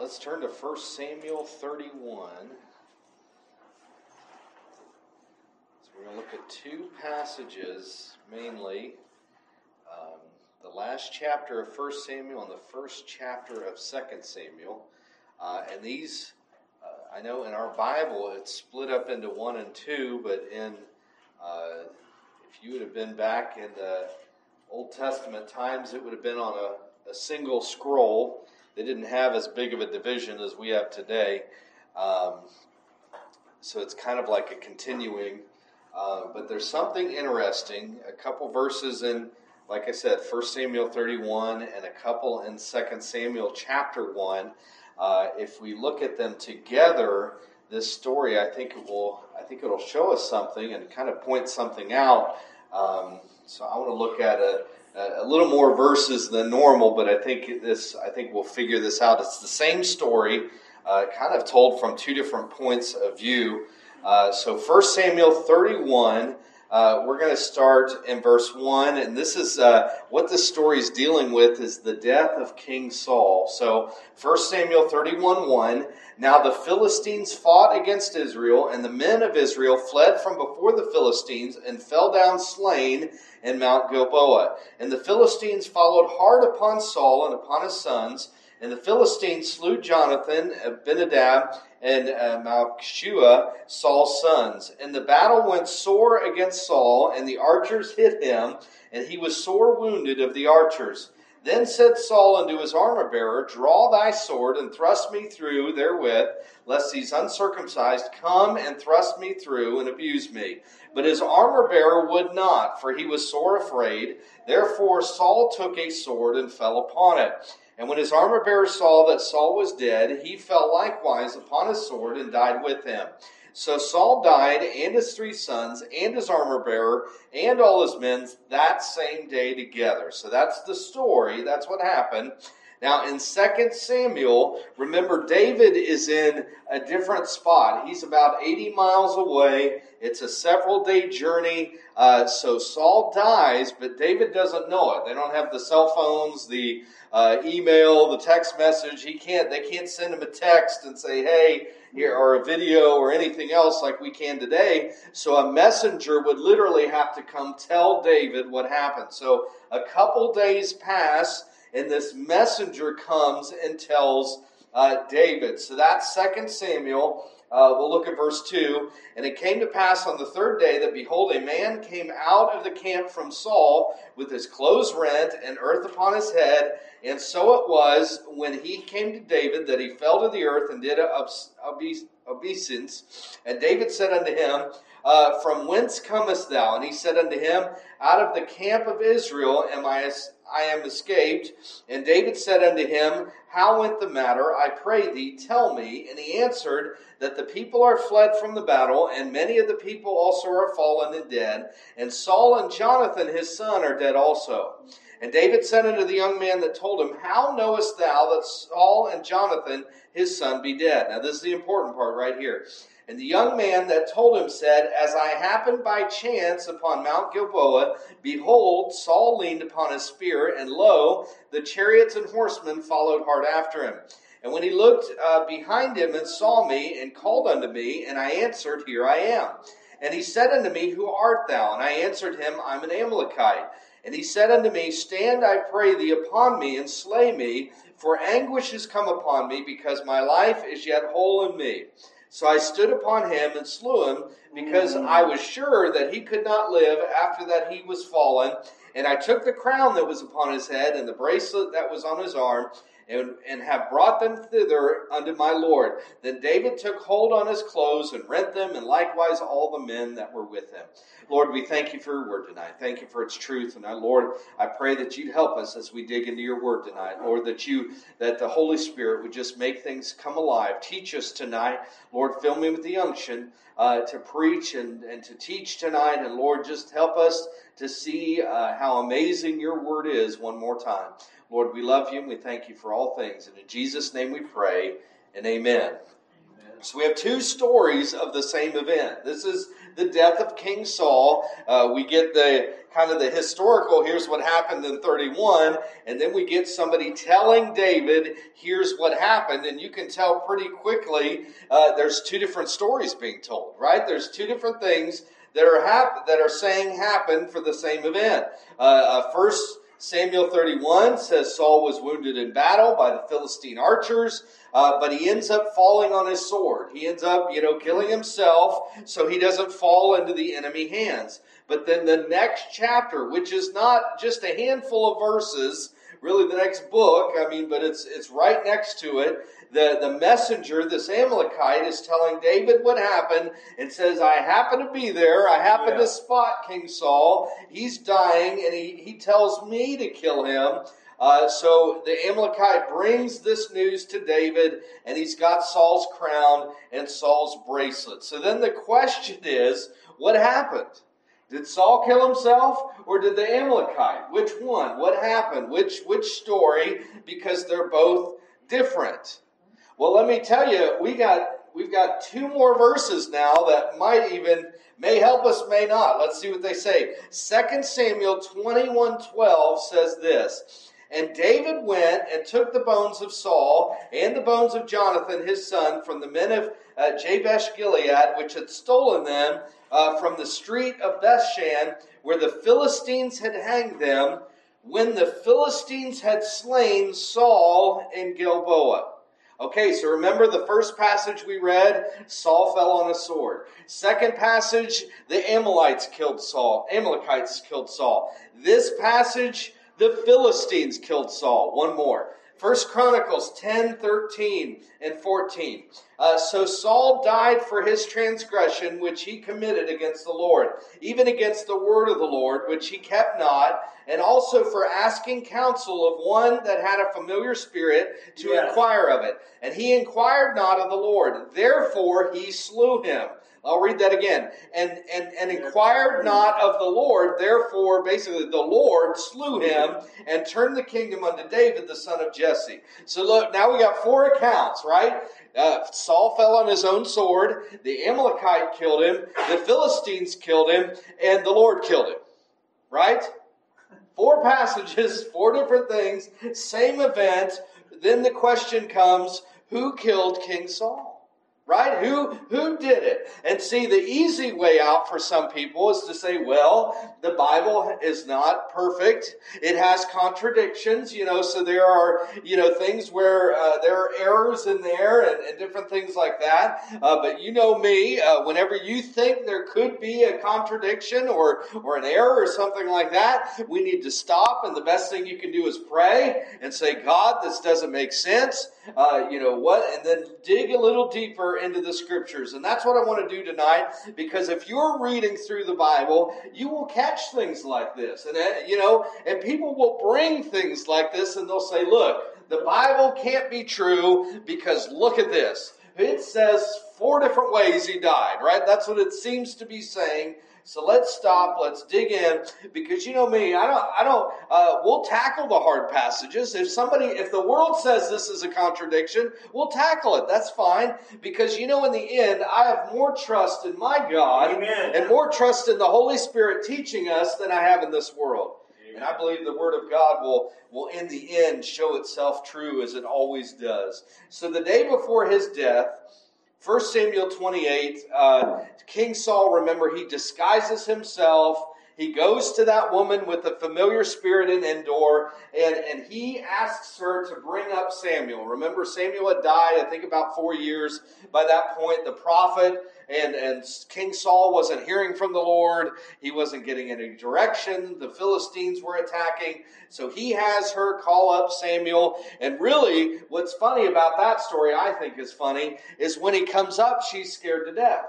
let's turn to 1 Samuel 31. So we're going to look at two passages mainly. Um, the last chapter of 1 Samuel and the first chapter of 2 Samuel. Uh, and these, uh, I know in our Bible it's split up into one and two, but in uh, if you would have been back in the Old Testament times, it would have been on a, a single scroll. They didn't have as big of a division as we have today. Um, so it's kind of like a continuing. Uh, but there's something interesting. A couple verses in, like I said, 1 Samuel 31 and a couple in 2 Samuel chapter 1. Uh, if we look at them together, this story, I think it will, I think it'll show us something and kind of point something out. Um, so I want to look at a, a little more verses than normal, but I think this I think we'll figure this out. It's the same story, uh, kind of told from two different points of view. Uh, so 1 Samuel 31, uh, we're going to start in verse 1, and this is uh, what this story is dealing with is the death of King Saul. So 1 Samuel 31 1. Now the Philistines fought against Israel, and the men of Israel fled from before the Philistines and fell down slain in Mount Gilboa. And the Philistines followed hard upon Saul and upon his sons. And the Philistines slew Jonathan, Abinadab, and uh, Malchishua, Saul's sons. And the battle went sore against Saul, and the archers hit him, and he was sore wounded of the archers. Then said Saul unto his armor bearer, Draw thy sword and thrust me through therewith, lest these uncircumcised come and thrust me through and abuse me. But his armor bearer would not, for he was sore afraid. Therefore Saul took a sword and fell upon it. And when his armor bearer saw that Saul was dead, he fell likewise upon his sword and died with him. So Saul died, and his three sons, and his armor bearer, and all his men that same day together. So that's the story. That's what happened. Now, in 2 Samuel, remember, David is in a different spot. He's about 80 miles away. It's a several day journey. Uh, so Saul dies, but David doesn't know it. They don't have the cell phones, the uh, email, the text message. He can't, they can't send him a text and say, hey, here, or a video or anything else like we can today. So a messenger would literally have to come tell David what happened. So a couple days pass, and this messenger comes and tells uh, David. So that's Second Samuel. Uh, we'll look at verse 2. And it came to pass on the third day that, behold, a man came out of the camp from Saul with his clothes rent and earth upon his head. And so it was when he came to David that he fell to the earth and did obeisance. And David said unto him, uh, From whence comest thou? And he said unto him, Out of the camp of Israel am I I am escaped. And David said unto him, How went the matter? I pray thee, tell me. And he answered, That the people are fled from the battle, and many of the people also are fallen and dead. And Saul and Jonathan his son are dead also. And David said unto the young man that told him, How knowest thou that Saul and Jonathan his son be dead? Now, this is the important part right here. And the young man that told him said, As I happened by chance upon Mount Gilboa, behold, Saul leaned upon his spear, and lo, the chariots and horsemen followed hard after him. And when he looked uh, behind him and saw me, and called unto me, and I answered, Here I am. And he said unto me, Who art thou? And I answered him, I'm an Amalekite. And he said unto me, Stand, I pray thee, upon me, and slay me, for anguish is come upon me, because my life is yet whole in me. So I stood upon him and slew him, because mm. I was sure that he could not live after that he was fallen. And I took the crown that was upon his head and the bracelet that was on his arm, and, have brought them thither unto my Lord. Then David took hold on his clothes and rent them, and likewise all the men that were with him. Lord, we thank you for your word tonight. Thank you for its truth. And I, Lord, I pray that you'd help us as we dig into your word tonight. Lord, that you, that the Holy Spirit would just make things come alive. Teach us tonight. Lord, fill me with the unction uh, to preach and, and to teach tonight. And Lord, just help us to see uh, how amazing your word is one more time. Lord, we love you and we thank you for all things. And in Jesus' name we pray and amen. So we have two stories of the same event. This is the death of King Saul. Uh, we get the kind of the historical, here's what happened in 31, and then we get somebody telling David, here's what happened, and you can tell pretty quickly uh, there's two different stories being told, right? There's two different things that are hap- that are saying happened for the same event. Uh, uh, first Samuel 31 says Saul was wounded in battle by the Philistine archers, uh, but he ends up falling on his sword. He ends up, you know, killing himself so he doesn't fall into the enemy hands. But then the next chapter, which is not just a handful of verses, really the next book, I mean, but it's, it's right next to it, the, the messenger, this Amalekite, is telling David what happened and says, I happen to be there. I happen yeah. to spot King Saul. He's dying, and he, he tells me to kill him. Uh, so the Amalekite brings this news to David, and he's got Saul's crown and Saul's bracelet. So then the question is, what happened? Did Saul kill himself or did the Amalekite? Which one? What happened? Which which story? Because they're both different. Well, let me tell you, we got we've got two more verses now that might even may help us, may not. Let's see what they say. 2 Samuel 21:12 says this. And David went and took the bones of Saul and the bones of Jonathan his son from the men of uh, Jabesh Gilead, which had stolen them uh, from the street of Bethshan, where the Philistines had hanged them, when the Philistines had slain Saul in Gilboa. Okay, so remember the first passage we read, Saul fell on a sword. Second passage, the Amalekites killed Saul. Amalekites killed Saul. This passage, the Philistines killed Saul. One more. First Chronicles 10, 13, and 14. Uh, so Saul died for his transgression which he committed against the Lord, even against the word of the Lord, which he kept not, and also for asking counsel of one that had a familiar spirit to yes. inquire of it. And he inquired not of the Lord. Therefore he slew him. I'll read that again. And, and, and inquired not of the Lord, therefore, basically, the Lord slew him and turned the kingdom unto David, the son of Jesse. So look, now we got four accounts, right? Uh, Saul fell on his own sword, the Amalekite killed him, the Philistines killed him, and the Lord killed him. Right? Four passages, four different things, same event. Then the question comes who killed King Saul? Right? Who, who did it? And see, the easy way out for some people is to say, well, the Bible is not perfect. It has contradictions, you know, so there are, you know, things where uh, there are errors in there and, and different things like that. Uh, but you know me, uh, whenever you think there could be a contradiction or, or an error or something like that, we need to stop. And the best thing you can do is pray and say, God, this doesn't make sense. Uh, you know what? And then dig a little deeper into the scriptures. And that's what I want to do tonight because if you're reading through the Bible, you will catch things like this. And, uh, you know, and people will bring things like this and they'll say, look, the Bible can't be true because look at this. It says four different ways he died, right? That's what it seems to be saying. So let's stop. Let's dig in because you know me. I don't. I don't. Uh, we'll tackle the hard passages. If somebody, if the world says this is a contradiction, we'll tackle it. That's fine because you know, in the end, I have more trust in my God Amen. and more trust in the Holy Spirit teaching us than I have in this world. And I believe the Word of God will, will in the end show itself true as it always does. So the day before his death, 1 Samuel 28, uh, King Saul, remember, he disguises himself. He goes to that woman with the familiar spirit in Endor, and, and he asks her to bring up Samuel. Remember, Samuel had died, I think, about four years by that point. The prophet and, and King Saul wasn't hearing from the Lord. He wasn't getting any direction. The Philistines were attacking. So he has her call up Samuel. And really, what's funny about that story, I think is funny, is when he comes up, she's scared to death.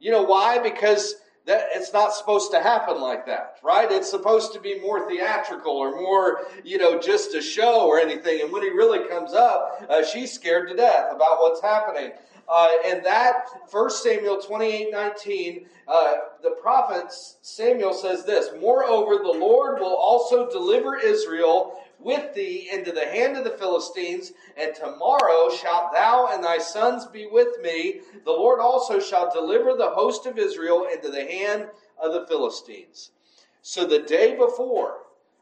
You know why? Because that it's not supposed to happen like that, right? It's supposed to be more theatrical or more, you know, just a show or anything. And when he really comes up, uh, she's scared to death about what's happening. Uh, and that, 1 Samuel 28 19, uh, the prophet Samuel says this Moreover, the Lord will also deliver Israel with thee into the hand of the Philistines, and tomorrow shalt thou and thy sons be with me. The Lord also shall deliver the host of Israel into the hand of the Philistines. So the day before,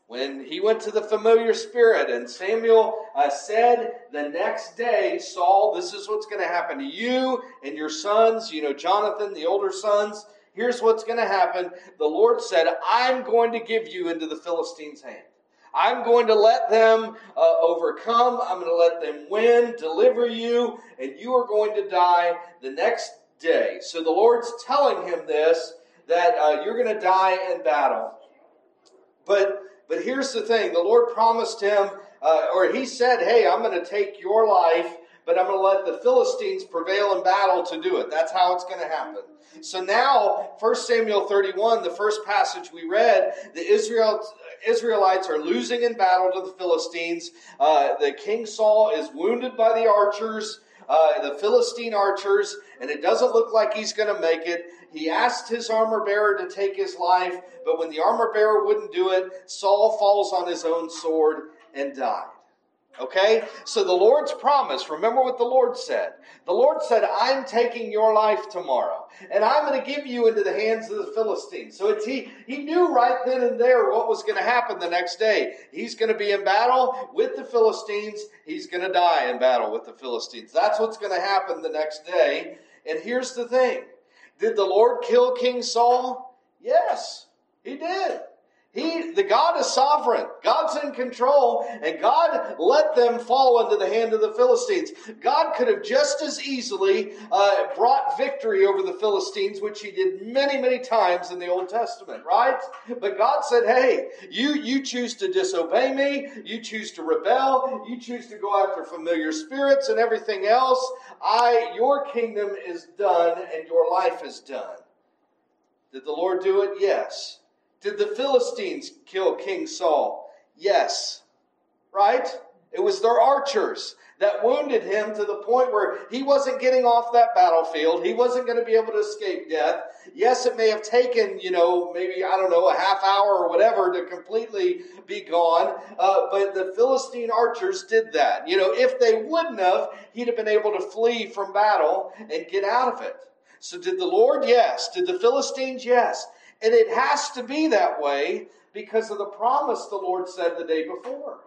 when he went to the familiar spirit and Samuel uh, said the next day, Saul, this is what's going to happen to you and your sons, you know, Jonathan, the older sons. Here's what's going to happen. The Lord said, I'm going to give you into the Philistines' hand. I'm going to let them uh, overcome. I'm going to let them win, deliver you, and you are going to die the next day. So the Lord's telling him this that uh, you're going to die in battle. But but here's the thing the Lord promised him, uh, or he said, Hey, I'm going to take your life, but I'm going to let the Philistines prevail in battle to do it. That's how it's going to happen. So now, 1 Samuel 31, the first passage we read, the Israel, Israelites are losing in battle to the Philistines. Uh, the king Saul is wounded by the archers. Uh, the Philistine archers, and it doesn't look like he's going to make it. He asked his armor bearer to take his life, but when the armor bearer wouldn't do it, Saul falls on his own sword and died. Okay? So the Lord's promise, remember what the Lord said. The Lord said, I'm taking your life tomorrow, and I'm going to give you into the hands of the Philistines. So it's, he, he knew right then and there what was going to happen the next day. He's going to be in battle with the Philistines. He's going to die in battle with the Philistines. That's what's going to happen the next day. And here's the thing did the Lord kill King Saul? Yes, he did. He, the God is sovereign. God's in control, and God let them fall into the hand of the Philistines. God could have just as easily uh, brought victory over the Philistines, which He did many, many times in the Old Testament, right? But God said, "Hey, you you choose to disobey me. You choose to rebel. You choose to go after familiar spirits and everything else. I, your kingdom is done, and your life is done." Did the Lord do it? Yes. Did the Philistines kill King Saul? Yes. Right? It was their archers that wounded him to the point where he wasn't getting off that battlefield. He wasn't going to be able to escape death. Yes, it may have taken, you know, maybe, I don't know, a half hour or whatever to completely be gone. Uh, but the Philistine archers did that. You know, if they wouldn't have, he'd have been able to flee from battle and get out of it. So did the Lord? Yes. Did the Philistines? Yes. And it has to be that way because of the promise the Lord said the day before.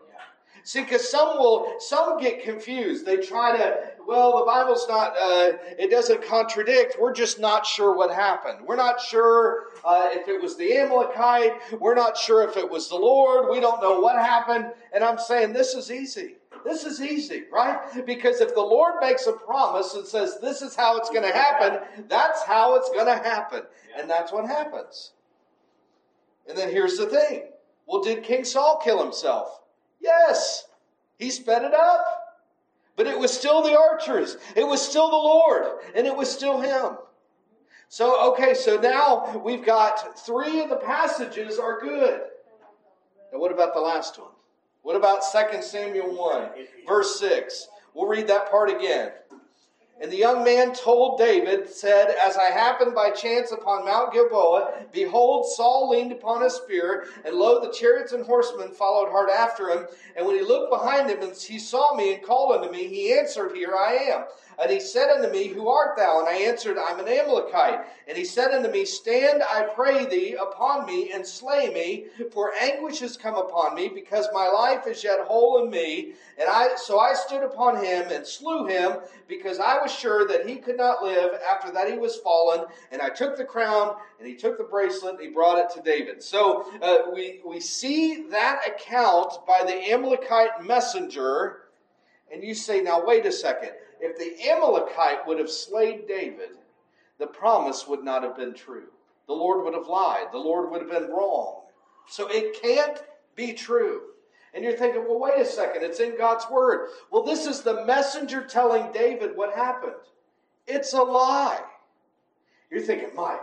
See, because some will, some get confused. They try to, well, the Bible's not, uh, it doesn't contradict. We're just not sure what happened. We're not sure uh, if it was the Amalekite. We're not sure if it was the Lord. We don't know what happened. And I'm saying this is easy. This is easy, right? Because if the Lord makes a promise and says this is how it's going to happen, that's how it's going to happen. And that's what happens. And then here's the thing. Well, did King Saul kill himself? Yes. He sped it up. But it was still the archers. It was still the Lord. And it was still him. So, okay, so now we've got three of the passages are good. And what about the last one? What about 2 Samuel 1, verse 6? We'll read that part again. And the young man told David, said, As I happened by chance upon Mount Gilboa, behold, Saul leaned upon his spear, and lo, the chariots and horsemen followed hard after him. And when he looked behind him, and he saw me and called unto me, he answered, Here I am. And he said unto me, Who art thou? And I answered, I'm an Amalekite. And he said unto me, Stand, I pray thee, upon me, and slay me, for anguish has come upon me, because my life is yet whole in me. And I so I stood upon him and slew him, because I was sure that he could not live after that he was fallen. And I took the crown, and he took the bracelet, and he brought it to David. So uh, we, we see that account by the Amalekite messenger. And you say, now wait a second if the Amalekite would have slayed David, the promise would not have been true. The Lord would have lied. The Lord would have been wrong. So it can't be true. And you're thinking, well, wait a second, it's in God's Word. Well, this is the messenger telling David what happened. It's a lie. You're thinking, Mike,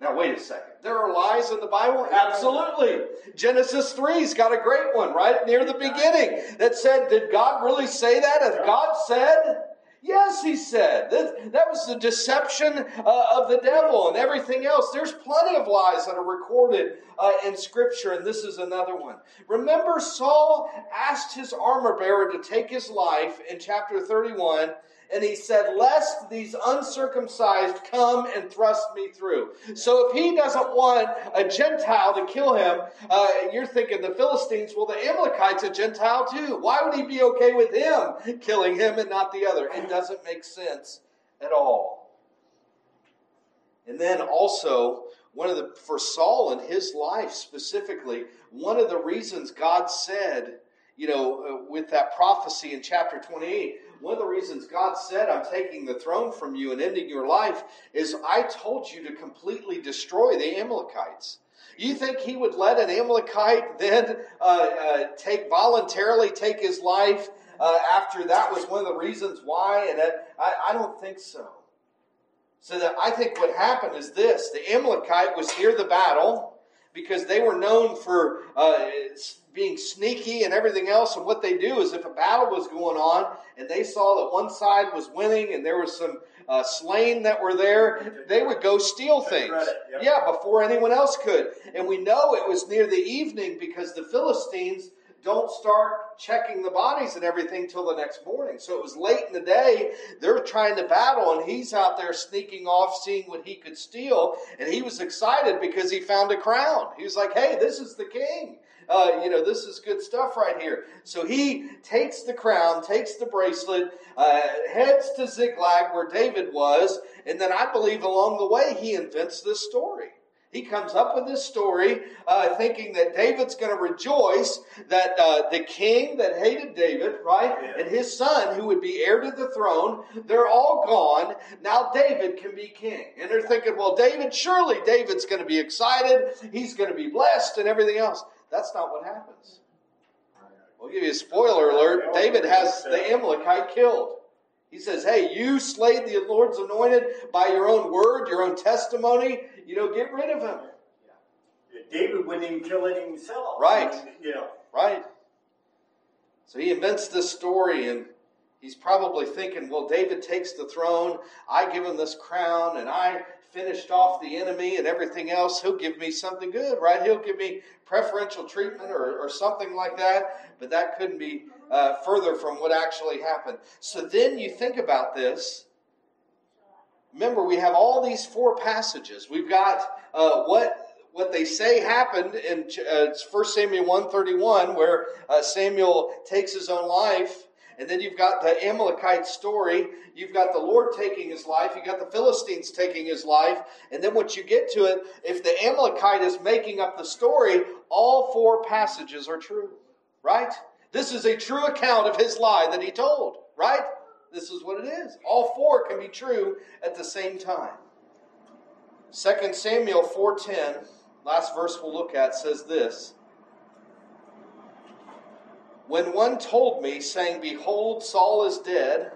now wait a second. There are lies in the Bible? Absolutely. Genesis 3's got a great one right near the beginning that said, Did God really say that? As God said, Yes, he said. That, that was the deception uh, of the devil and everything else. There's plenty of lies that are recorded uh, in Scripture, and this is another one. Remember, Saul asked his armor bearer to take his life in chapter 31 and he said, Lest these uncircumcised come and thrust me through. So if he doesn't want a Gentile to kill him, uh, you're thinking the Philistines, well, the Amalekite's a Gentile too. Why would he be okay with him killing him and not the other? It doesn't make sense at all. And then also, one of the, for Saul in his life specifically, one of the reasons God said, you know, uh, with that prophecy in chapter 28, one of the reasons God said, I'm taking the throne from you and ending your life, is I told you to completely destroy the Amalekites. You think he would let an Amalekite then uh, uh, take voluntarily take his life uh, after that was one of the reasons why? And I, I don't think so. So that I think what happened is this: the Amalekite was near the battle because they were known for uh, being sneaky and everything else. And what they do is, if a battle was going on and they saw that one side was winning and there was some uh, slain that were there, they would go steal things. Yep. Yeah, before anyone else could. And we know it was near the evening because the Philistines don't start checking the bodies and everything till the next morning. So it was late in the day. They're trying to battle, and he's out there sneaking off, seeing what he could steal. And he was excited because he found a crown. He was like, hey, this is the king. Uh, you know, this is good stuff right here. So he takes the crown, takes the bracelet, uh, heads to Ziklag where David was, and then I believe along the way he invents this story. He comes up with this story uh, thinking that David's going to rejoice that uh, the king that hated David, right, yeah. and his son, who would be heir to the throne, they're all gone. Now David can be king. And they're thinking, well, David, surely David's going to be excited. He's going to be blessed and everything else. That's not what happens. We'll give you a spoiler alert. David has the Amalekite killed. He says, Hey, you slayed the Lord's anointed by your own word, your own testimony. You know, get rid of him. David wouldn't even kill it himself. Right. You know. Right. So he invents this story and he's probably thinking, well, David takes the throne, I give him this crown, and I finished off the enemy and everything else, he'll give me something good, right? He'll give me preferential treatment or, or something like that. But that couldn't be uh, further from what actually happened. So then you think about this. Remember, we have all these four passages. We've got uh, what what they say happened in uh, 1 Samuel 131, where uh, Samuel takes his own life and then you've got the Amalekite story. You've got the Lord taking his life. You've got the Philistines taking his life. And then once you get to it, if the Amalekite is making up the story, all four passages are true. Right? This is a true account of his lie that he told. Right? This is what it is. All four can be true at the same time. 2 Samuel 4:10, last verse we'll look at says this. When one told me, saying, Behold, Saul is dead,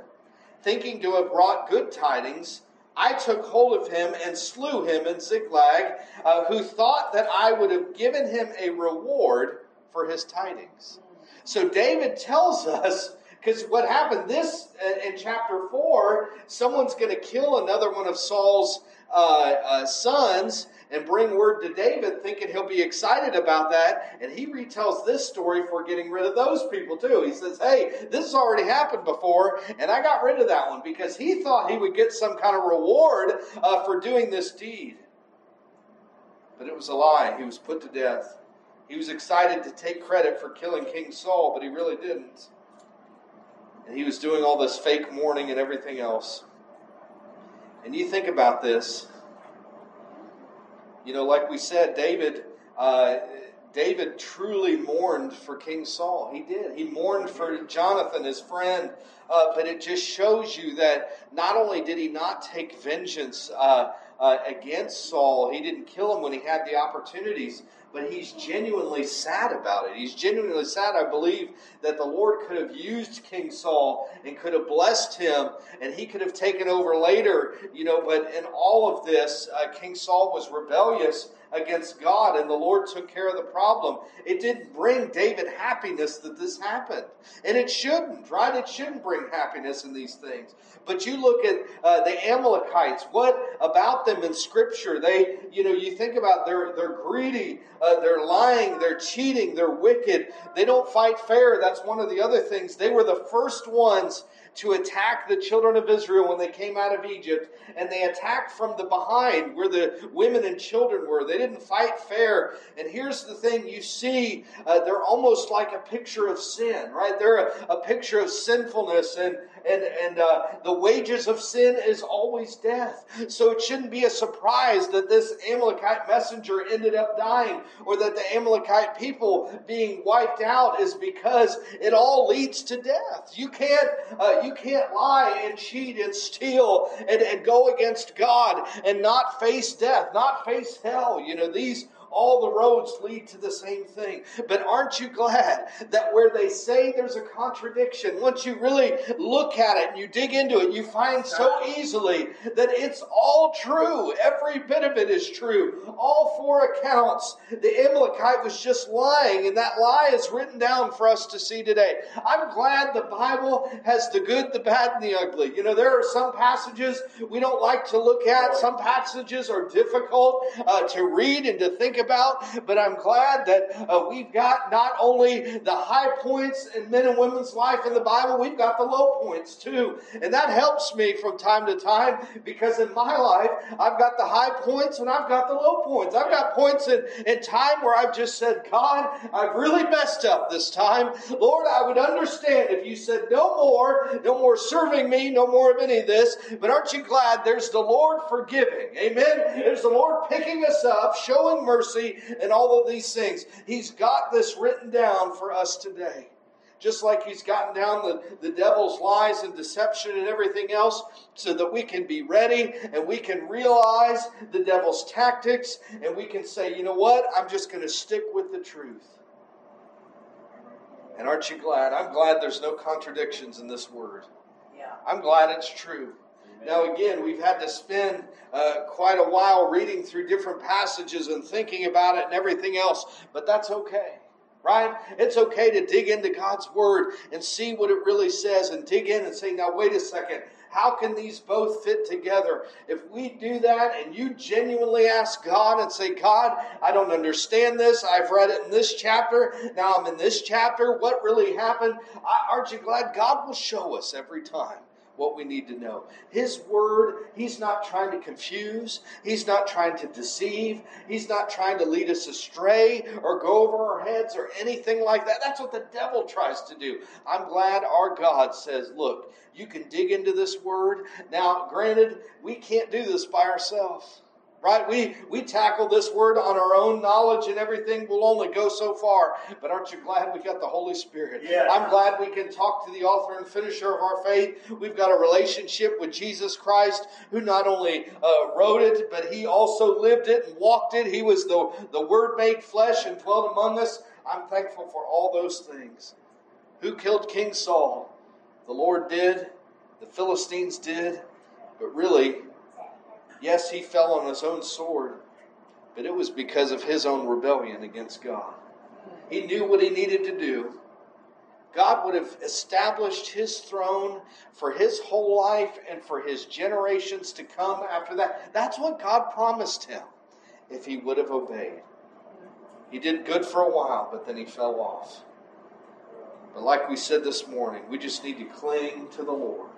thinking to have brought good tidings, I took hold of him and slew him in Ziklag, uh, who thought that I would have given him a reward for his tidings. So David tells us, because what happened this uh, in chapter 4, someone's going to kill another one of Saul's uh, uh, sons and bring word to David, thinking he'll be excited about that. And he retells this story for getting rid of those people too. He says, Hey, this has already happened before, and I got rid of that one because he thought he would get some kind of reward uh, for doing this deed. But it was a lie. He was put to death. He was excited to take credit for killing King Saul, but he really didn't. And he was doing all this fake mourning and everything else. And you think about this. You know, like we said, David, uh, David truly mourned for King Saul. He did. He mourned for Jonathan, his friend. Uh, but it just shows you that not only did he not take vengeance uh, uh against Saul, he didn't kill him when he had the opportunities, but he's genuinely sad about it. He's genuinely sad, I believe, that the Lord could have used King Saul and could have blessed him and he could have taken over later, you know, but in all of this, uh, King Saul was rebellious against God, and the Lord took care of the problem. It didn't bring David happiness that this happened. And it shouldn't, right? It shouldn't bring happiness in these things. But you look at uh, the Amalekites, what about them in Scripture. They, you know, you think about they're they're greedy, uh, they're lying, they're cheating, they're wicked. They don't fight fair. That's one of the other things. They were the first ones to attack the children of Israel when they came out of Egypt, and they attacked from the behind where the women and children were. They didn't fight fair. And here's the thing you see, uh, they're almost like a picture of sin, right? They're a, a picture of sinfulness, and, and, and uh, the wages of sin is always death. So it shouldn't be a surprise that this Amalekite messenger ended up dying, or that the Amalekite people being wiped out is because it all leads to death. You can't, uh, you can't lie and cheat and steal and, and go against God and not face death, not face hell. You know, these all the roads lead to the same thing. But aren't you glad that where they say there's a contradiction, once you really look at it and you dig into it, you find so easily that it's all true. Every bit of it is true. All four accounts. The Amalekite was just lying, and that lie is written down for us to see today. I'm glad the Bible has the good, the bad, and the ugly. You know, there are some passages we don't like to look at, some passages are difficult uh, to read and to think about, but I'm glad that uh, we've got not only the high points in men and women's life in the Bible, we've got the low points too. And that helps me from time to time because in my life, I've got the high points and I've got the low points. I've got points in, in time where I've just said, God, I've really messed up this time. Lord, I would understand if you said no more, no more serving me, no more of any of this. But aren't you glad there's the Lord forgiving? Amen. There's the Lord picking us up, showing mercy mercy, and all of these things. He's got this written down for us today. Just like he's gotten down the, the devil's lies and deception and everything else, so that we can be ready and we can realize the devil's tactics and we can say, you know what, I'm just going to stick with the truth. And aren't you glad? I'm glad there's no contradictions in this word. Yeah. I'm glad it's true. Now, again, we've had to spend uh, quite a while reading through different passages and thinking about it and everything else, but that's okay, right? It's okay to dig into God's Word and see what it really says and dig in and say, now, wait a second. How can these both fit together? If we do that and you genuinely ask God and say, God, I don't understand this. I've read it in this chapter. Now I'm in this chapter. What really happened? Aren't you glad God will show us every time? What we need to know. His word, He's not trying to confuse, He's not trying to deceive, He's not trying to lead us astray or go over our heads or anything like that. That's what the devil tries to do. I'm glad our God says, look, you can dig into this word. Now, granted, we can't do this by ourselves right? We, we tackle this word on our own knowledge and everything will only go so far. But aren't you glad we got the Holy Spirit? Yeah. I'm glad we can talk to the author and finisher of our faith. We've got a relationship with Jesus Christ who not only uh, wrote it, but he also lived it and walked it. He was the, the word made flesh and dwelt among us. I'm thankful for all those things. Who killed King Saul? The Lord did. The Philistines did. But really, Yes, he fell on his own sword, but it was because of his own rebellion against God. He knew what he needed to do. God would have established his throne for his whole life and for his generations to come after that. That's what God promised him if he would have obeyed. He did good for a while, but then he fell off. But like we said this morning, we just need to cling to the Lord.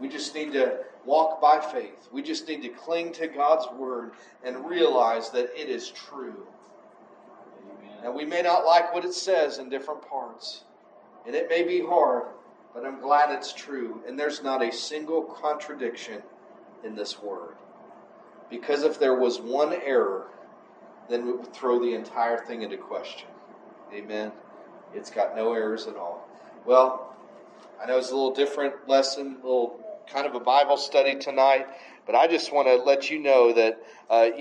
We just need to walk by faith. We just need to cling to God's word and realize that it is true. Amen. Now, we may not like what it says in different parts, and it may be hard, but I'm glad it's true. And there's not a single contradiction in this word. Because if there was one error, then we would throw the entire thing into question. Amen. It's got no errors at all. Well, I know it's a little different lesson, a little kind of a Bible study tonight, but I just want to let you know that. Uh,